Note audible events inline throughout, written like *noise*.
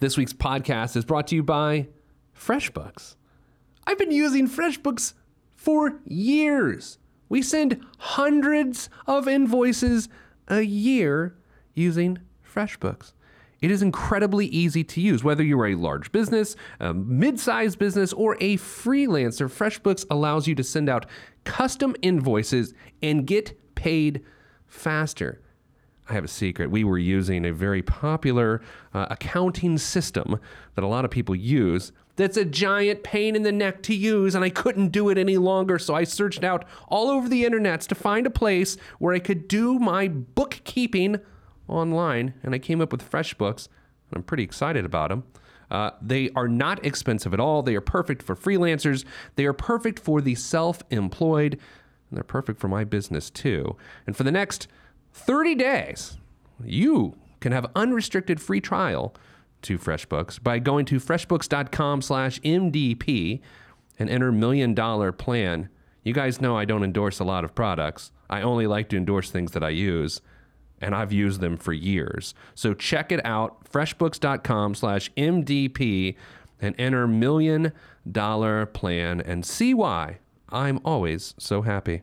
This week's podcast is brought to you by FreshBooks. I've been using FreshBooks for years. We send hundreds of invoices a year using FreshBooks. It is incredibly easy to use. Whether you're a large business, a mid sized business, or a freelancer, FreshBooks allows you to send out custom invoices and get paid faster. I have a secret. We were using a very popular uh, accounting system that a lot of people use. That's a giant pain in the neck to use, and I couldn't do it any longer. So I searched out all over the internets to find a place where I could do my bookkeeping online, and I came up with FreshBooks, and I'm pretty excited about them. Uh, they are not expensive at all. They are perfect for freelancers. They are perfect for the self employed, and they're perfect for my business too. And for the next 30 days, you can have unrestricted free trial to FreshBooks by going to freshbooks.com slash MDP and enter million dollar plan. You guys know I don't endorse a lot of products. I only like to endorse things that I use, and I've used them for years. So check it out, freshbooks.com slash MDP and enter million dollar plan and see why I'm always so happy.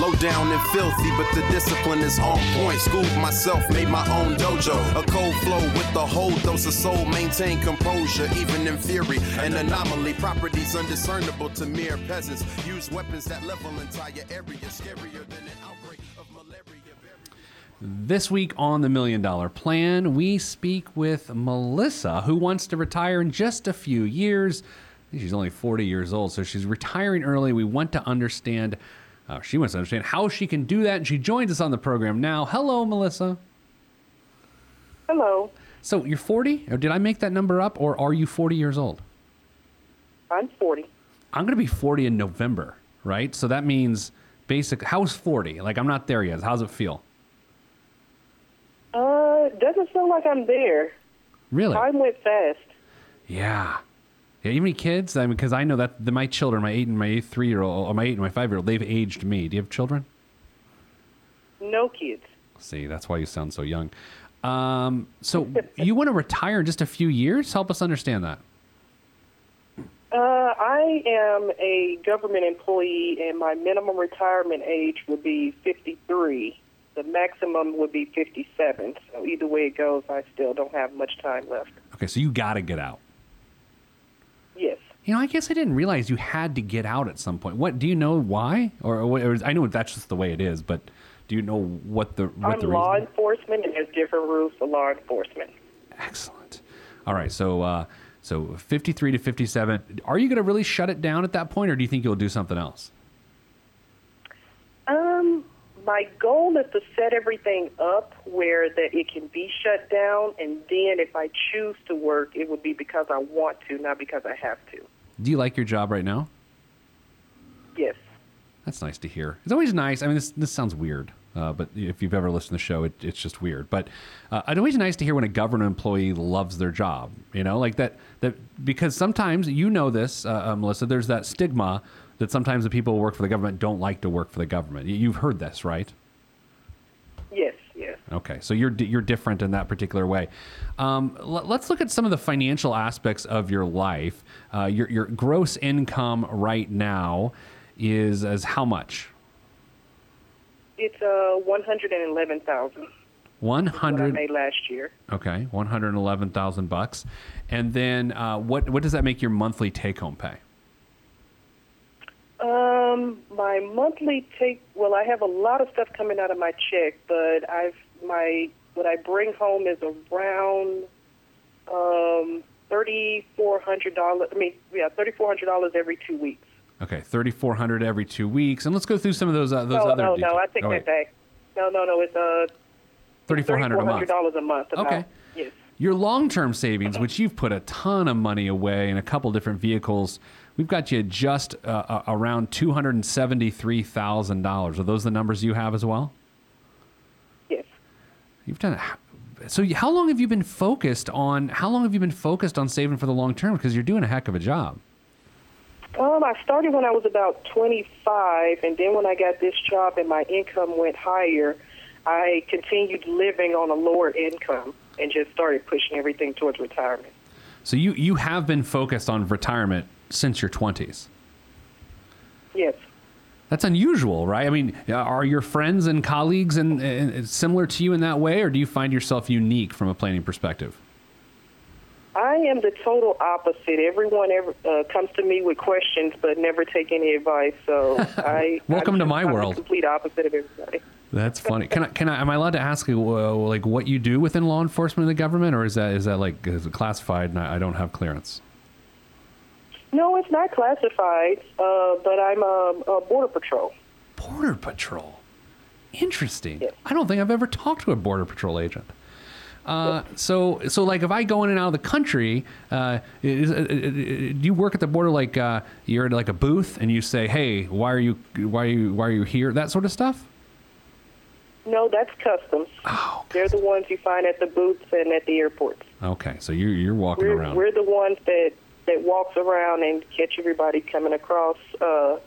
Low down and filthy, but the discipline is on point. Schooled myself, made my own dojo. A cold flow with the whole dose of soul. Maintain composure, even in theory. An anomaly, properties undiscernible to mere peasants. Use weapons that level entire area. Scarier than an outbreak of malaria. This week on the Million Dollar Plan, we speak with Melissa, who wants to retire in just a few years. She's only 40 years old, so she's retiring early. We want to understand, uh, she wants to understand how she can do that, and she joins us on the program now. Hello, Melissa. Hello, So you're 40, or did I make that number up, or are you 40 years old? I'm 40. I'm going to be 40 in November, right? So that means basic. How's 40? Like, I'm not there yet. How's it feel? Uh, doesn't feel like I'm there. Really? Time went fast. Yeah. Yeah, you have any kids? I mean, because I know that the, my children, my eight and my three year old, or my eight and my five year old, they've aged me. Do you have children? No kids. See, that's why you sound so young. Um, so *laughs* you want to retire in just a few years? Help us understand that. Uh, I am a government employee, and my minimum retirement age would be 53. The maximum would be 57. So either way it goes, I still don't have much time left. Okay, so you got to get out. You know, I guess I didn't realize you had to get out at some point. What do you know why, or, or I know that's just the way it is, but do you know what the what I'm the law reason? enforcement, and there's different rules for law enforcement. Excellent. All right, so uh, so 53 to 57. Are you going to really shut it down at that point, or do you think you'll do something else? Um, my goal is to set everything up where that it can be shut down, and then if I choose to work, it would be because I want to, not because I have to. Do you like your job right now? Yes. That's nice to hear. It's always nice. I mean, this this sounds weird, uh, but if you've ever listened to the show, it, it's just weird. But uh, it's always nice to hear when a government employee loves their job. You know, like that. That because sometimes you know this, uh, uh, Melissa. There's that stigma that sometimes the people who work for the government don't like to work for the government. You- You've heard this, right? Okay, so you're you're different in that particular way. Um, l- let's look at some of the financial aspects of your life. Uh, your your gross income right now is as how much? It's uh one hundred and eleven thousand. One hundred made last year. Okay, one hundred eleven thousand bucks. And then uh, what what does that make your monthly take home pay? Um, my monthly take. Well, I have a lot of stuff coming out of my check, but I've my what I bring home is around um thirty four hundred dollars. I mean, yeah, thirty four hundred dollars every two weeks. Okay, thirty four hundred every two weeks. And let's go through some of those uh, those no, other. no, details. no. I take Oh, that back. No, no, no. It's uh Thirty four hundred a month. dollars a month. About. Okay. Yes. Your long term savings, which you've put a ton of money away in a couple different vehicles, we've got you just uh, uh, around $273,000. Are those the numbers you have as well? You've done it. so how long have you been focused on? How long have you been focused on saving for the long term? Because you're doing a heck of a job. Um, I started when I was about 25, and then when I got this job and my income went higher, I continued living on a lower income and just started pushing everything towards retirement. So you you have been focused on retirement since your 20s. Yes. That's unusual, right? I mean, are your friends and colleagues and, and similar to you in that way, or do you find yourself unique from a planning perspective? I am the total opposite. Everyone ever uh, comes to me with questions, but never take any advice. So *laughs* I Welcome I'm to my I'm the world. complete opposite of everybody. That's *laughs* funny. Can I? Can I? Am I allowed to ask you, uh, like, what you do within law enforcement and the government, or is that is that like is it classified and I, I don't have clearance? No, it's not classified, uh, but I'm um, a border patrol. Border Patrol. Interesting. Yes. I don't think I've ever talked to a Border Patrol agent. Uh, so, so like if I go in and out of the country, uh, is, uh, uh, do you work at the border like uh, you're at like a booth and you say, "Hey, why are you why are you why are you here?" That sort of stuff. No, that's customs. Oh, They're the ones you find at the booths and at the airports. okay. So you're you're walking We're, around. we're the ones that that walks around and catch everybody coming across uh,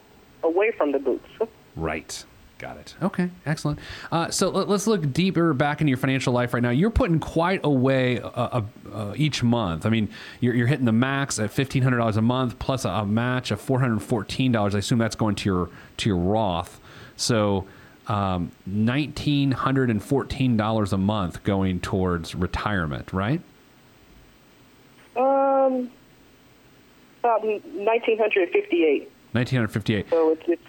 away from the booths. Right. Got it. Okay, excellent. Uh, so let, us look deeper back into your financial life right now. You're putting quite away uh, uh, uh, each month. I mean, you're, you're hitting the max at fifteen hundred dollars a month plus a, a match of four hundred fourteen dollars. I assume that's going to your to your Roth. So um, nineteen hundred and fourteen dollars a month going towards retirement, right? Um, about 1958. Nineteen hundred fifty-eight. So it's, it's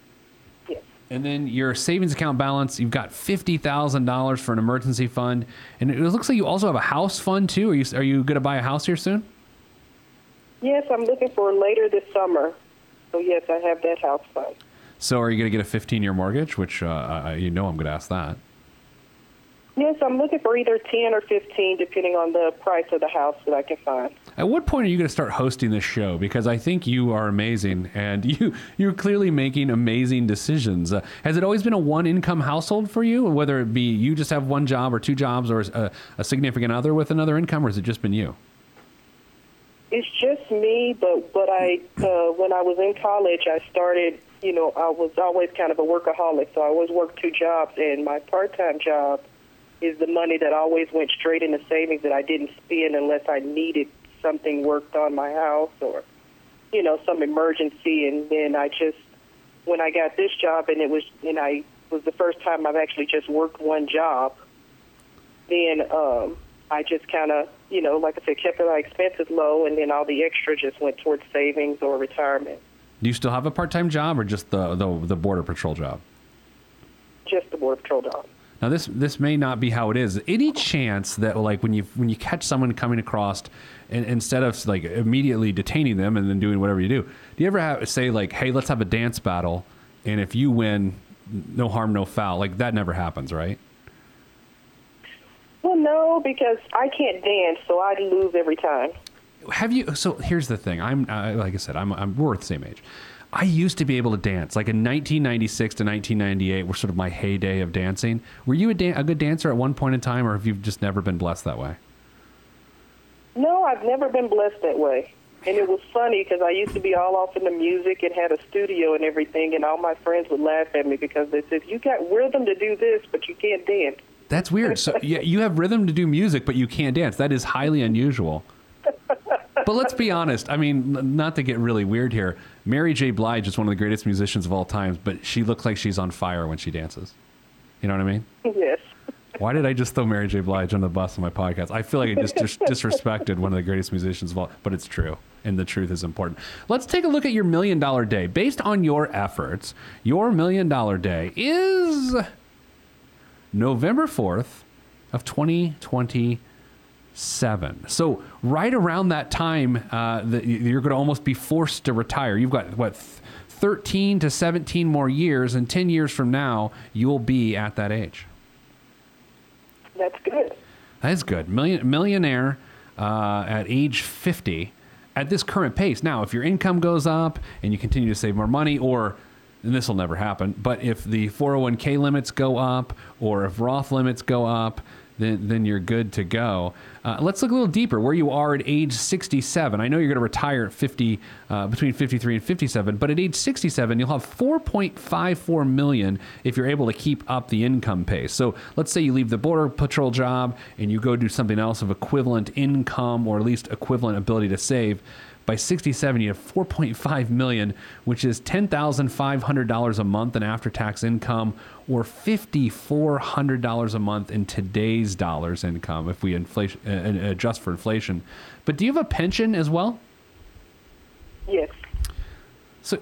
yes. And then your savings account balance, you've got fifty thousand dollars for an emergency fund, and it looks like you also have a house fund too. Are you are you going to buy a house here soon? Yes, I'm looking for later this summer. So yes, I have that house fund. So are you going to get a fifteen year mortgage? Which uh, you know I'm going to ask that. Yes, I'm looking for either 10 or 15, depending on the price of the house that I can find. At what point are you going to start hosting this show? Because I think you are amazing, and *laughs* you you're clearly making amazing decisions. Uh, has it always been a one income household for you, whether it be you just have one job or two jobs, or a, a significant other with another income, or has it just been you? It's just me, but but I uh, when I was in college, I started. You know, I was always kind of a workaholic, so I always worked two jobs, and my part-time job is the money that always went straight into savings that I didn't spend unless I needed something worked on my house or, you know, some emergency. And then I just, when I got this job, and it was, and I was the first time I've actually just worked one job. Then um, I just kind of, you know, like I said, kept my expenses low, and then all the extra just went towards savings or retirement. Do you still have a part time job, or just the, the the border patrol job? Just the border patrol job. Now this this may not be how it is. Any chance that like when you when you catch someone coming across, and instead of like immediately detaining them and then doing whatever you do, do you ever have say like, hey, let's have a dance battle, and if you win, no harm, no foul. Like that never happens, right? Well, no, because I can't dance, so I lose every time. Have you? So here's the thing. I'm uh, like I said, I'm I'm we're the same age. I used to be able to dance. Like in 1996 to 1998 were sort of my heyday of dancing. Were you a, dan- a good dancer at one point in time, or have you just never been blessed that way? No, I've never been blessed that way. And it was funny because I used to be all off in the music and had a studio and everything, and all my friends would laugh at me because they said, "You got rhythm to do this, but you can't dance." That's weird. So yeah, you have rhythm to do music, but you can't dance. That is highly unusual. *laughs* But let's be honest. I mean, not to get really weird here. Mary J. Blige is one of the greatest musicians of all times, but she looks like she's on fire when she dances. You know what I mean? yes. Why did I just throw Mary J. Blige on the bus on my podcast? I feel like I just dis- disrespected one of the greatest musicians of all, but it's true, and the truth is important. Let's take a look at your million dollar day. Based on your efforts, your million dollar day is November 4th of 2027. So right around that time, uh, that you're going to almost be forced to retire. You've got, what, 13 to 17 more years, and 10 years from now, you'll be at that age. That's good. That is good. Million, millionaire uh, at age 50 at this current pace. Now, if your income goes up and you continue to save more money, or and this will never happen, but if the 401k limits go up or if Roth limits go up, then, then you're good to go. Uh, let's look a little deeper where you are at age 67. I know you're going to retire at 50, uh, between 53 and 57, but at age 67, you'll have 4.54 million if you're able to keep up the income pace. So let's say you leave the border patrol job and you go do something else of equivalent income or at least equivalent ability to save by 67 you have 4.5 million which is $10500 a month in after-tax income or $5400 a month in today's dollars income if we inflation uh, adjust for inflation. But do you have a pension as well? Yes. so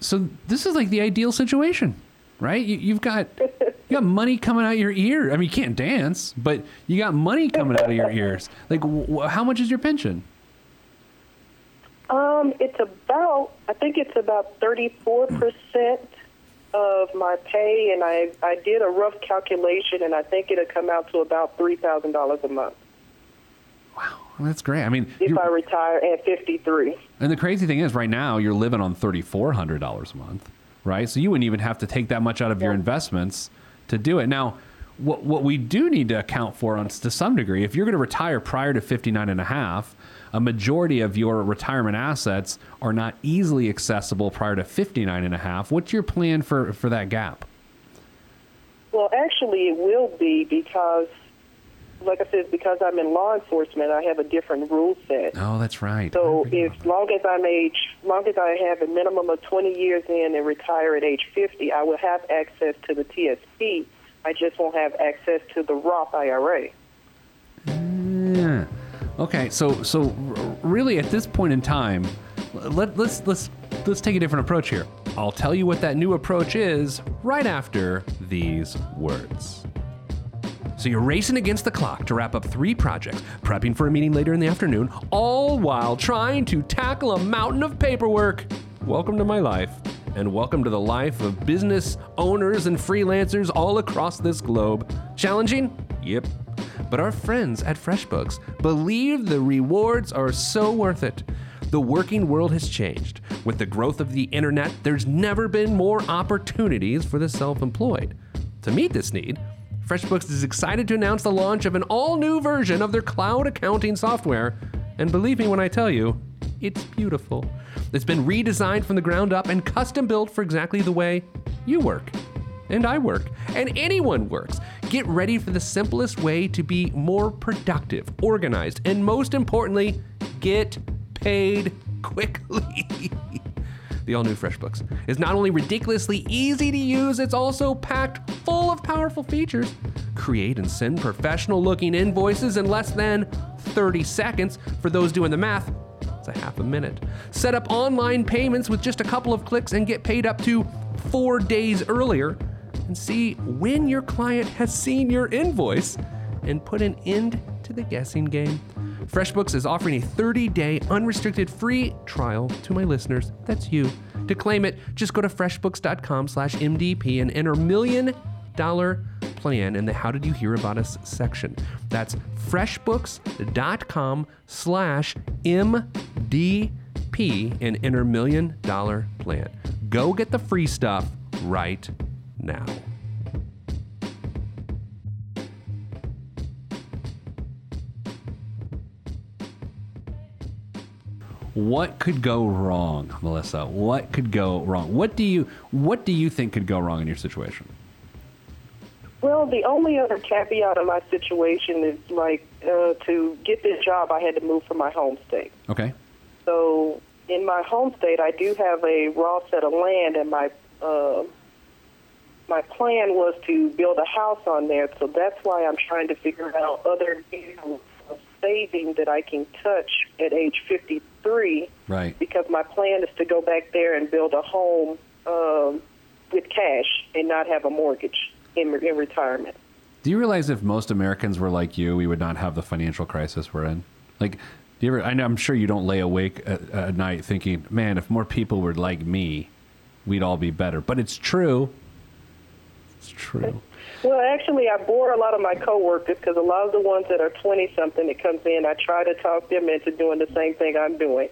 so this is like the ideal situation right? You, you've got *laughs* you got money coming out your ear. I mean you can't dance but you got money coming out of your ears. Like wh- how much is your pension Um, it's about, I think it's about 34% of my pay, and I, I did a rough calculation, and I think it'll come out to about $3,000 a month wow that's great i mean if I retire at 53. And the crazy thing is, right now you're living on thirty four hundred dollars a month, right? So you wouldn't even have to take that much out of your investments to do it. Now, what what we do need to account for, on to some degree, if you're going to retire prior to 59 and a half, a majority of your retirement assets are not easily accessible prior to 59 and a half. What's your plan for for that gap? Well, actually, it will be because, like I said, because I'm in law enforcement, I have a different rule set. Oh, that's right. So as long as I'm age, long as I have a minimum of 20 years in and retire at age 50, I will have access to the TSP. I just won't have access to the Roth IRA. Yeah. Mm. Okay. So so really, at this point in time, let, let's let's let's take a different approach here. I'll tell you what that new approach is right after these words. So you're racing against the clock to wrap up three projects, prepping for a meeting later in the afternoon, all while trying to tackle a mountain of paperwork. Welcome to my life, and welcome to the life of business owners and freelancers all across this globe. Challenging? Yep. But our friends at FreshBooks believe the rewards are so worth it. The working world has changed. With the growth of the internet, there's never been more opportunities for the self employed. To meet this need, FreshBooks is excited to announce the launch of an all new version of their cloud accounting software. And believe me when I tell you, it's beautiful. It's been redesigned from the ground up and custom built for exactly the way you work. And I work. And anyone works. Get ready for the simplest way to be more productive, organized, and most importantly, get paid quickly. *laughs* The all new FreshBooks is not only ridiculously easy to use, it's also packed full of powerful features. Create and send professional looking invoices in less than 30 seconds. For those doing the math, it's a half a minute. Set up online payments with just a couple of clicks and get paid up to four days earlier. And see when your client has seen your invoice and put an end to the guessing game. FreshBooks is offering a 30-day unrestricted free trial to my listeners. That's you. To claim it, just go to freshbooks.com slash MDP and enter million dollar plan in the How Did You Hear About Us section. That's freshbooks.com slash MDP and enter million dollar plan. Go get the free stuff right now. What could go wrong, Melissa? What could go wrong? What do you what do you think could go wrong in your situation? Well, the only other caveat of my situation is like uh, to get this job, I had to move from my home state. Okay. So in my home state, I do have a raw set of land, and my uh, my plan was to build a house on there. So that's why I'm trying to figure out other vehicles of saving that I can touch at age 53. Right. Because my plan is to go back there and build a home um, with cash and not have a mortgage in, in retirement. Do you realize if most Americans were like you, we would not have the financial crisis we're in? Like, do you ever? I know, I'm sure you don't lay awake at, at night thinking, "Man, if more people were like me, we'd all be better." But it's true. It's true. Well, actually, I bore a lot of my coworkers because a lot of the ones that are 20 something that comes in, I try to talk them into doing the same thing I'm doing.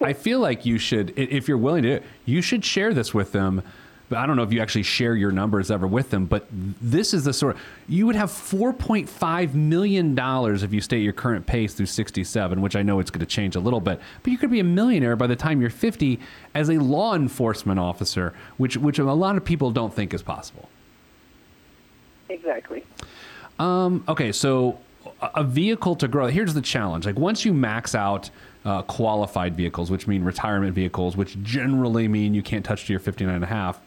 I feel like you should, if you're willing to, you should share this with them but I don't know if you actually share your numbers ever with them. But this is the sort of you would have 4.5 million dollars if you stay at your current pace through 67, which I know it's going to change a little bit. But you could be a millionaire by the time you're 50 as a law enforcement officer, which which a lot of people don't think is possible. Exactly. Um, okay, so a- vehicle to grow. Here's the challenge: like once you max out uh, qualified vehicles, which mean retirement vehicles, which generally mean you can't touch to your 59 and a half,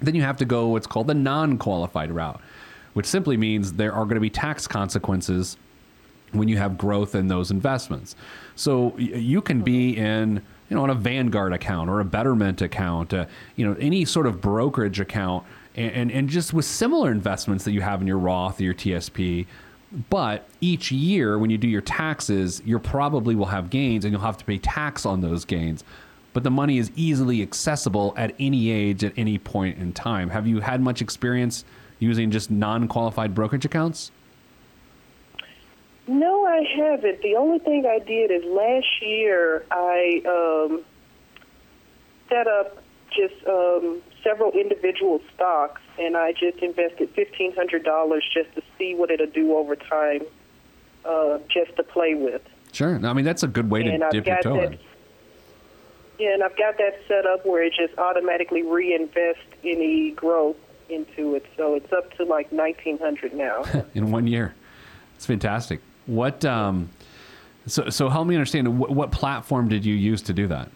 then you have to go what's called the non-qualified route, which simply means there are going to be tax consequences when you have growth in those investments. So you can be in you know on a Vanguard account or a Betterment account, uh, you know any sort of brokerage account, and, and and just with similar investments that you have in your Roth or your TSP. But each year, when you do your taxes, you probably will have gains, and you'll have to pay tax on those gains. But the money is easily accessible at any age, at any point in time. Have you had much experience using just non-qualified brokerage accounts? No, I haven't. The only thing I did is last year I um, set up just um, several individual stocks, and I just invested fifteen hundred dollars just to see what it'll do over time, uh, just to play with. Sure. I mean, that's a good way to I've dip your toe that. in. Yeah, and I've got that set up where it just automatically reinvests any growth into it. So it's up to like nineteen hundred now. *laughs* in one year. It's fantastic. What? Um, so, so help me understand. What, what platform did you use to do that?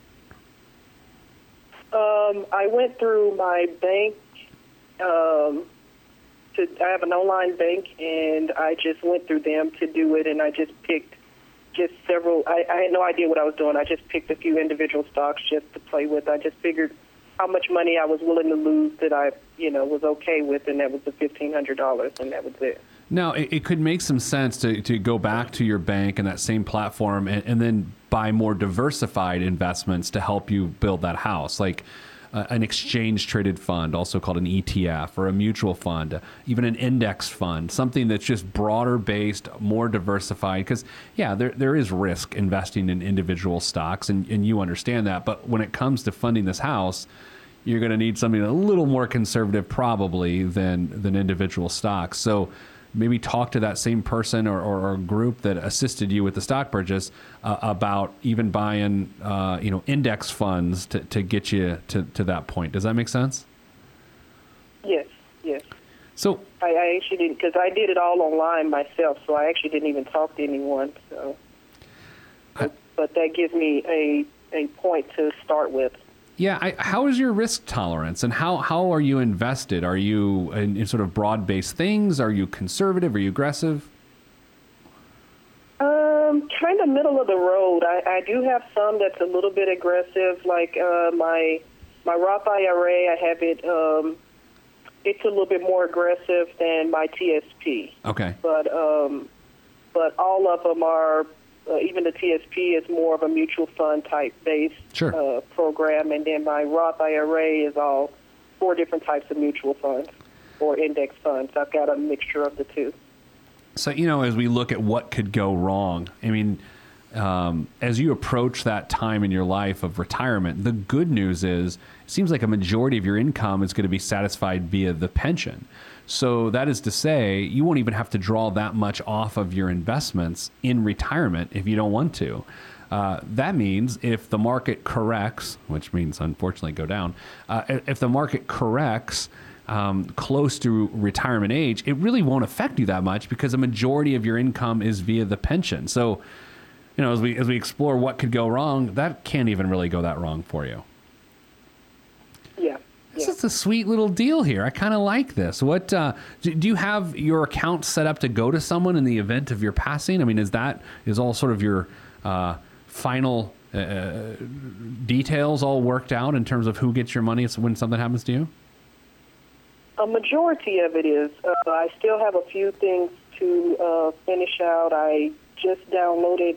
Um, I went through my bank. Um, to I have an online bank, and I just went through them to do it, and I just picked just several. I, I had no idea what I was doing. I just picked a few individual stocks just to play with. I just figured how much money I was willing to lose that I, you know, was okay with, and that was the fifteen hundred dollars, and that was it. Now, it, it could make some sense to, to go back to your bank and that same platform and, and then buy more diversified investments to help you build that house, like uh, an exchange traded fund, also called an ETF, or a mutual fund, uh, even an index fund, something that's just broader based, more diversified. Because, yeah, there, there is risk investing in individual stocks, and, and you understand that. But when it comes to funding this house, you're going to need something a little more conservative probably than than individual stocks. So maybe talk to that same person or, or, or group that assisted you with the stock purchase uh, about even buying uh, you know index funds to, to get you to, to that point. Does that make sense? Yes, yes. So I, I actually didn't because I did it all online myself, so I actually didn't even talk to anyone. So, but, but that gives me a a point to start with. Yeah, I, how is your risk tolerance, and how how are you invested? Are you in, in sort of broad based things? Are you conservative? Are you aggressive? Um, kind of middle of the road. I, I do have some that's a little bit aggressive, like uh, my my Roth IRA. I have it. Um, it's a little bit more aggressive than my TSP, Okay, but um, but all of them are. Uh, even the TSP is more of a mutual fund type based Sure. uh, program, and then my Roth IRA is all four different types of mutual funds or index funds. I've got a mixture of the two. So, you know, as we look at what could go wrong, I mean, um, as you approach that time in your life of retirement, the good news is it seems like a majority of your income is going to be satisfied via the pension. So, that is to say, you won't even have to draw that much off of your investments in retirement if you don't want to. Uh, that means if the market corrects, which means unfortunately go down, uh, if the market corrects, um, close to retirement age, it really won't affect you that much because a majority of your income is via the pension. So, you know, as we as we explore what could go wrong, that can't even really go that wrong for you. Yeah. This yeah. is a sweet little deal here. I kind of like this. What uh, do, do you have your account set up to go to someone in the event of your passing? I mean, is that is all sort of your uh, final uh, details all worked out in terms of who gets your money when something happens to you? A majority of it is. Uh, I still have a few things to uh, finish out. I just downloaded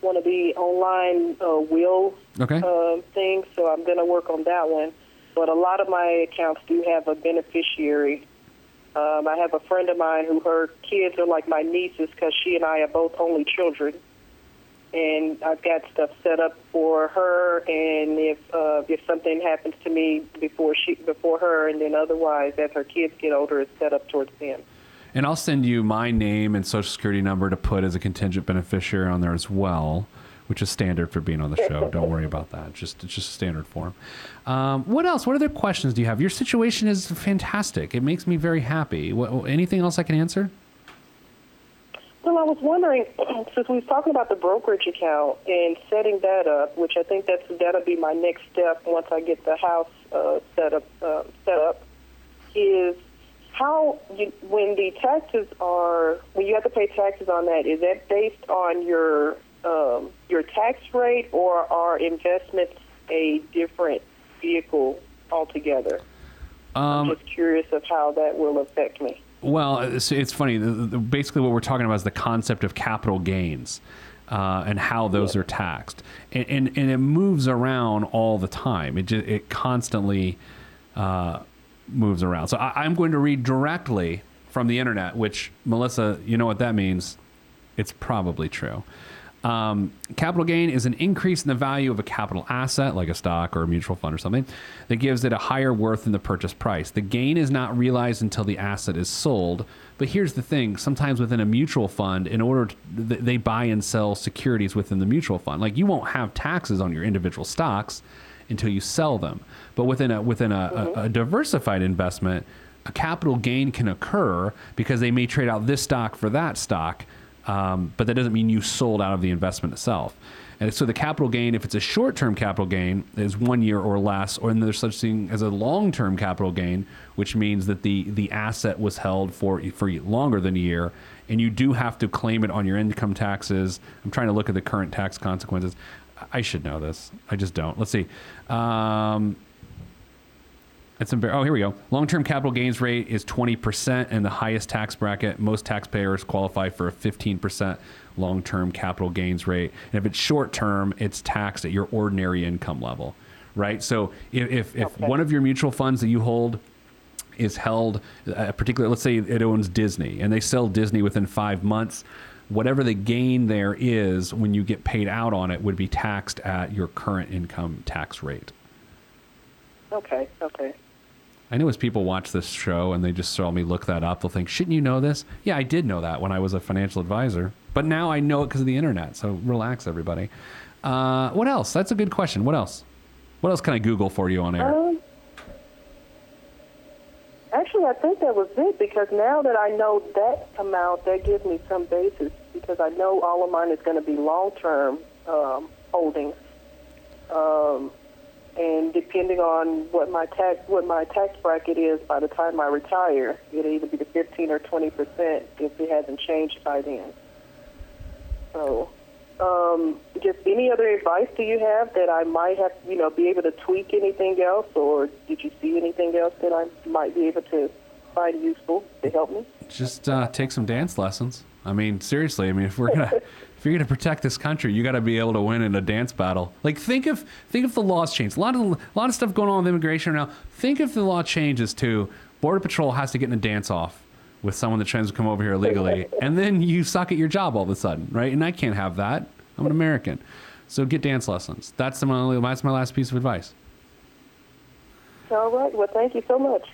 one of the online uh, will Okay. uh, things, so I'm going to work on that one. But a lot of my accounts do have a beneficiary. Um, I have a friend of mine who her kids are like my nieces because she and I are both only children. and I've got stuff set up for her. And if uh, if something happens to me before she before her, and then otherwise as her kids get older, it's set up towards them. And I'll send you my name and social security number to put as a contingent beneficiary on there as well, which is standard for being on the show. Don't worry about that. Just it's just standard form. Um, what else? What other questions do you have? Your situation is fantastic. It makes me very happy. What, anything else I can answer? Well, I was wondering, *clears throat* since we was talking about the brokerage account and setting that up, which I think that's that'll be my next step once I get the house uh, set up. Uh, set up is how you, when the taxes are when you have to pay taxes on that. Is that based on your um, your tax rate, or are investments a different vehicle altogether? Um, I'm just curious of how that will affect me. Well, it's, it's funny. The, the, basically, what we're talking about is the concept of capital gains uh, and how those are taxed, and, and, and it moves around all the time. It just, it constantly uh, moves around. So I, I'm going to read directly from the internet, which Melissa, you know what that means? It's probably true. Um, capital gain is an increase in the value of a capital asset, like a stock or a mutual fund or something, that gives it a higher worth than the purchase price. The gain is not realized until the asset is sold. But here's the thing sometimes within a mutual fund, in order to, they buy and sell securities within the mutual fund. Like you won't have taxes on your individual stocks until you sell them. But within a within a, mm-hmm. a, a diversified investment, a capital gain can occur because they may trade out this stock for that stock um, but that doesn't mean you sold out of the investment itself. And so the capital gain, if it's a short-term capital gain, is one year or less, or there's such thing as a long-term capital gain, which means that the the asset was held for for longer than a year, and you do have to claim it on your income taxes. I'm trying to look at the current tax consequences. I should know this. I just don't. Let's see. Um, it's embar- oh, here we go. Long-term capital gains rate is 20% and the highest tax bracket. Most taxpayers qualify for a 15% long-term capital gains rate. And if it's short-term, it's taxed at your ordinary income level, right? So if if, if okay. one of your mutual funds that you hold is held, uh, particularly, let's say it owns Disney, and they sell Disney within five months, whatever the gain there is when you get paid out on it would be taxed at your current income tax rate. Okay. Okay. I know as people watch this show and they just saw me look that up, they'll think, shouldn't you know this? Yeah, I did know that when I was a financial advisor, but now I know it because of the internet. So relax, everybody. Uh, what else? That's a good question. What else? What else can I Google for you on air? Um, actually, I think that was it because now that I know that amount, that gives me some basis because I know all of mine is going to be long term um, holdings. Um, and depending on what my tax what my tax bracket is by the time I retire, it'll either be the 15 or 20 percent if it hasn't changed by then. So, um, just any other advice do you have that I might have, you know, be able to tweak anything else, or did you see anything else that I might be able to find useful to help me? Just uh, take some dance lessons. I mean, seriously. I mean, if we're gonna *laughs* if you're going to protect this country, you got to be able to win in a dance battle. Like think of think if the laws change. A lot of a lot of stuff going on with immigration right now. Think if the law changes to border patrol has to get in a dance off with someone that tries to come over here illegally, and then you suck at your job all of a sudden, right? And I can't have that. I'm an American, so get dance lessons. That's my that's my last piece of advice. All right. Well, thank you so much.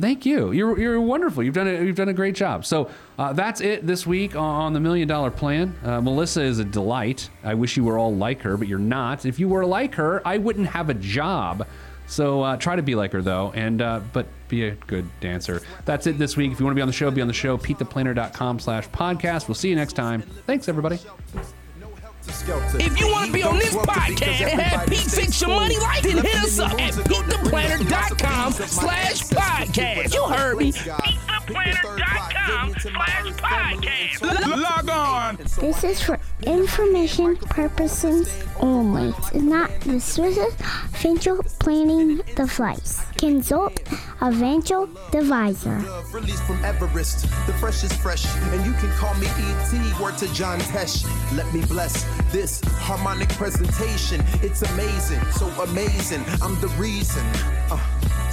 Thank you. You're, you're wonderful. You've done a, you've done a great job. So uh, that's it this week on the Million Dollar Plan. Uh, Melissa is a delight. I wish you were all like her, but you're not. If you were like her, I wouldn't have a job. So uh, try to be like her though, and uh, but be a good dancer. That's it this week. If you want to be on the show, be on the show. PeteThePlanner.com slash podcast. We'll see you next time. Thanks everybody. If you want to be on this podcast and have Pete fix your money life, then hit us up at PeteThePlanner.com slash podcast. You heard me. PeteThePlanner.com slash podcast. Log on. This is for information purposes only. It's not the Swiss financial planning device. Consult a financial advisor. Released from Everest, the fresh is fresh, and you can call me ET. Word to John Tesh. Let me bless this harmonic presentation. It's amazing, so amazing. I'm the reason. Uh,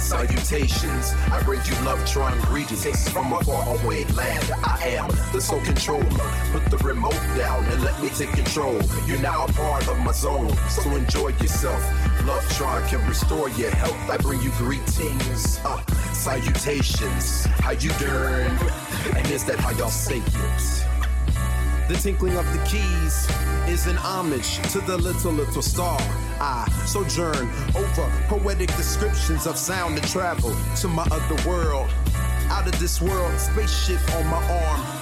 Salutations, I bring you love, trying greetings from a far away land. I am the sole controller. Put the remote down and let me take control. You're now a part of my zone, so enjoy yourself. Love Tron can restore your health. I bring you greetings, uh, salutations. How you doing? And is that how y'all say it? The tinkling of the keys is an homage to the little, little star. I sojourn over poetic descriptions of sound and travel to my other world. Out of this world, spaceship on my arm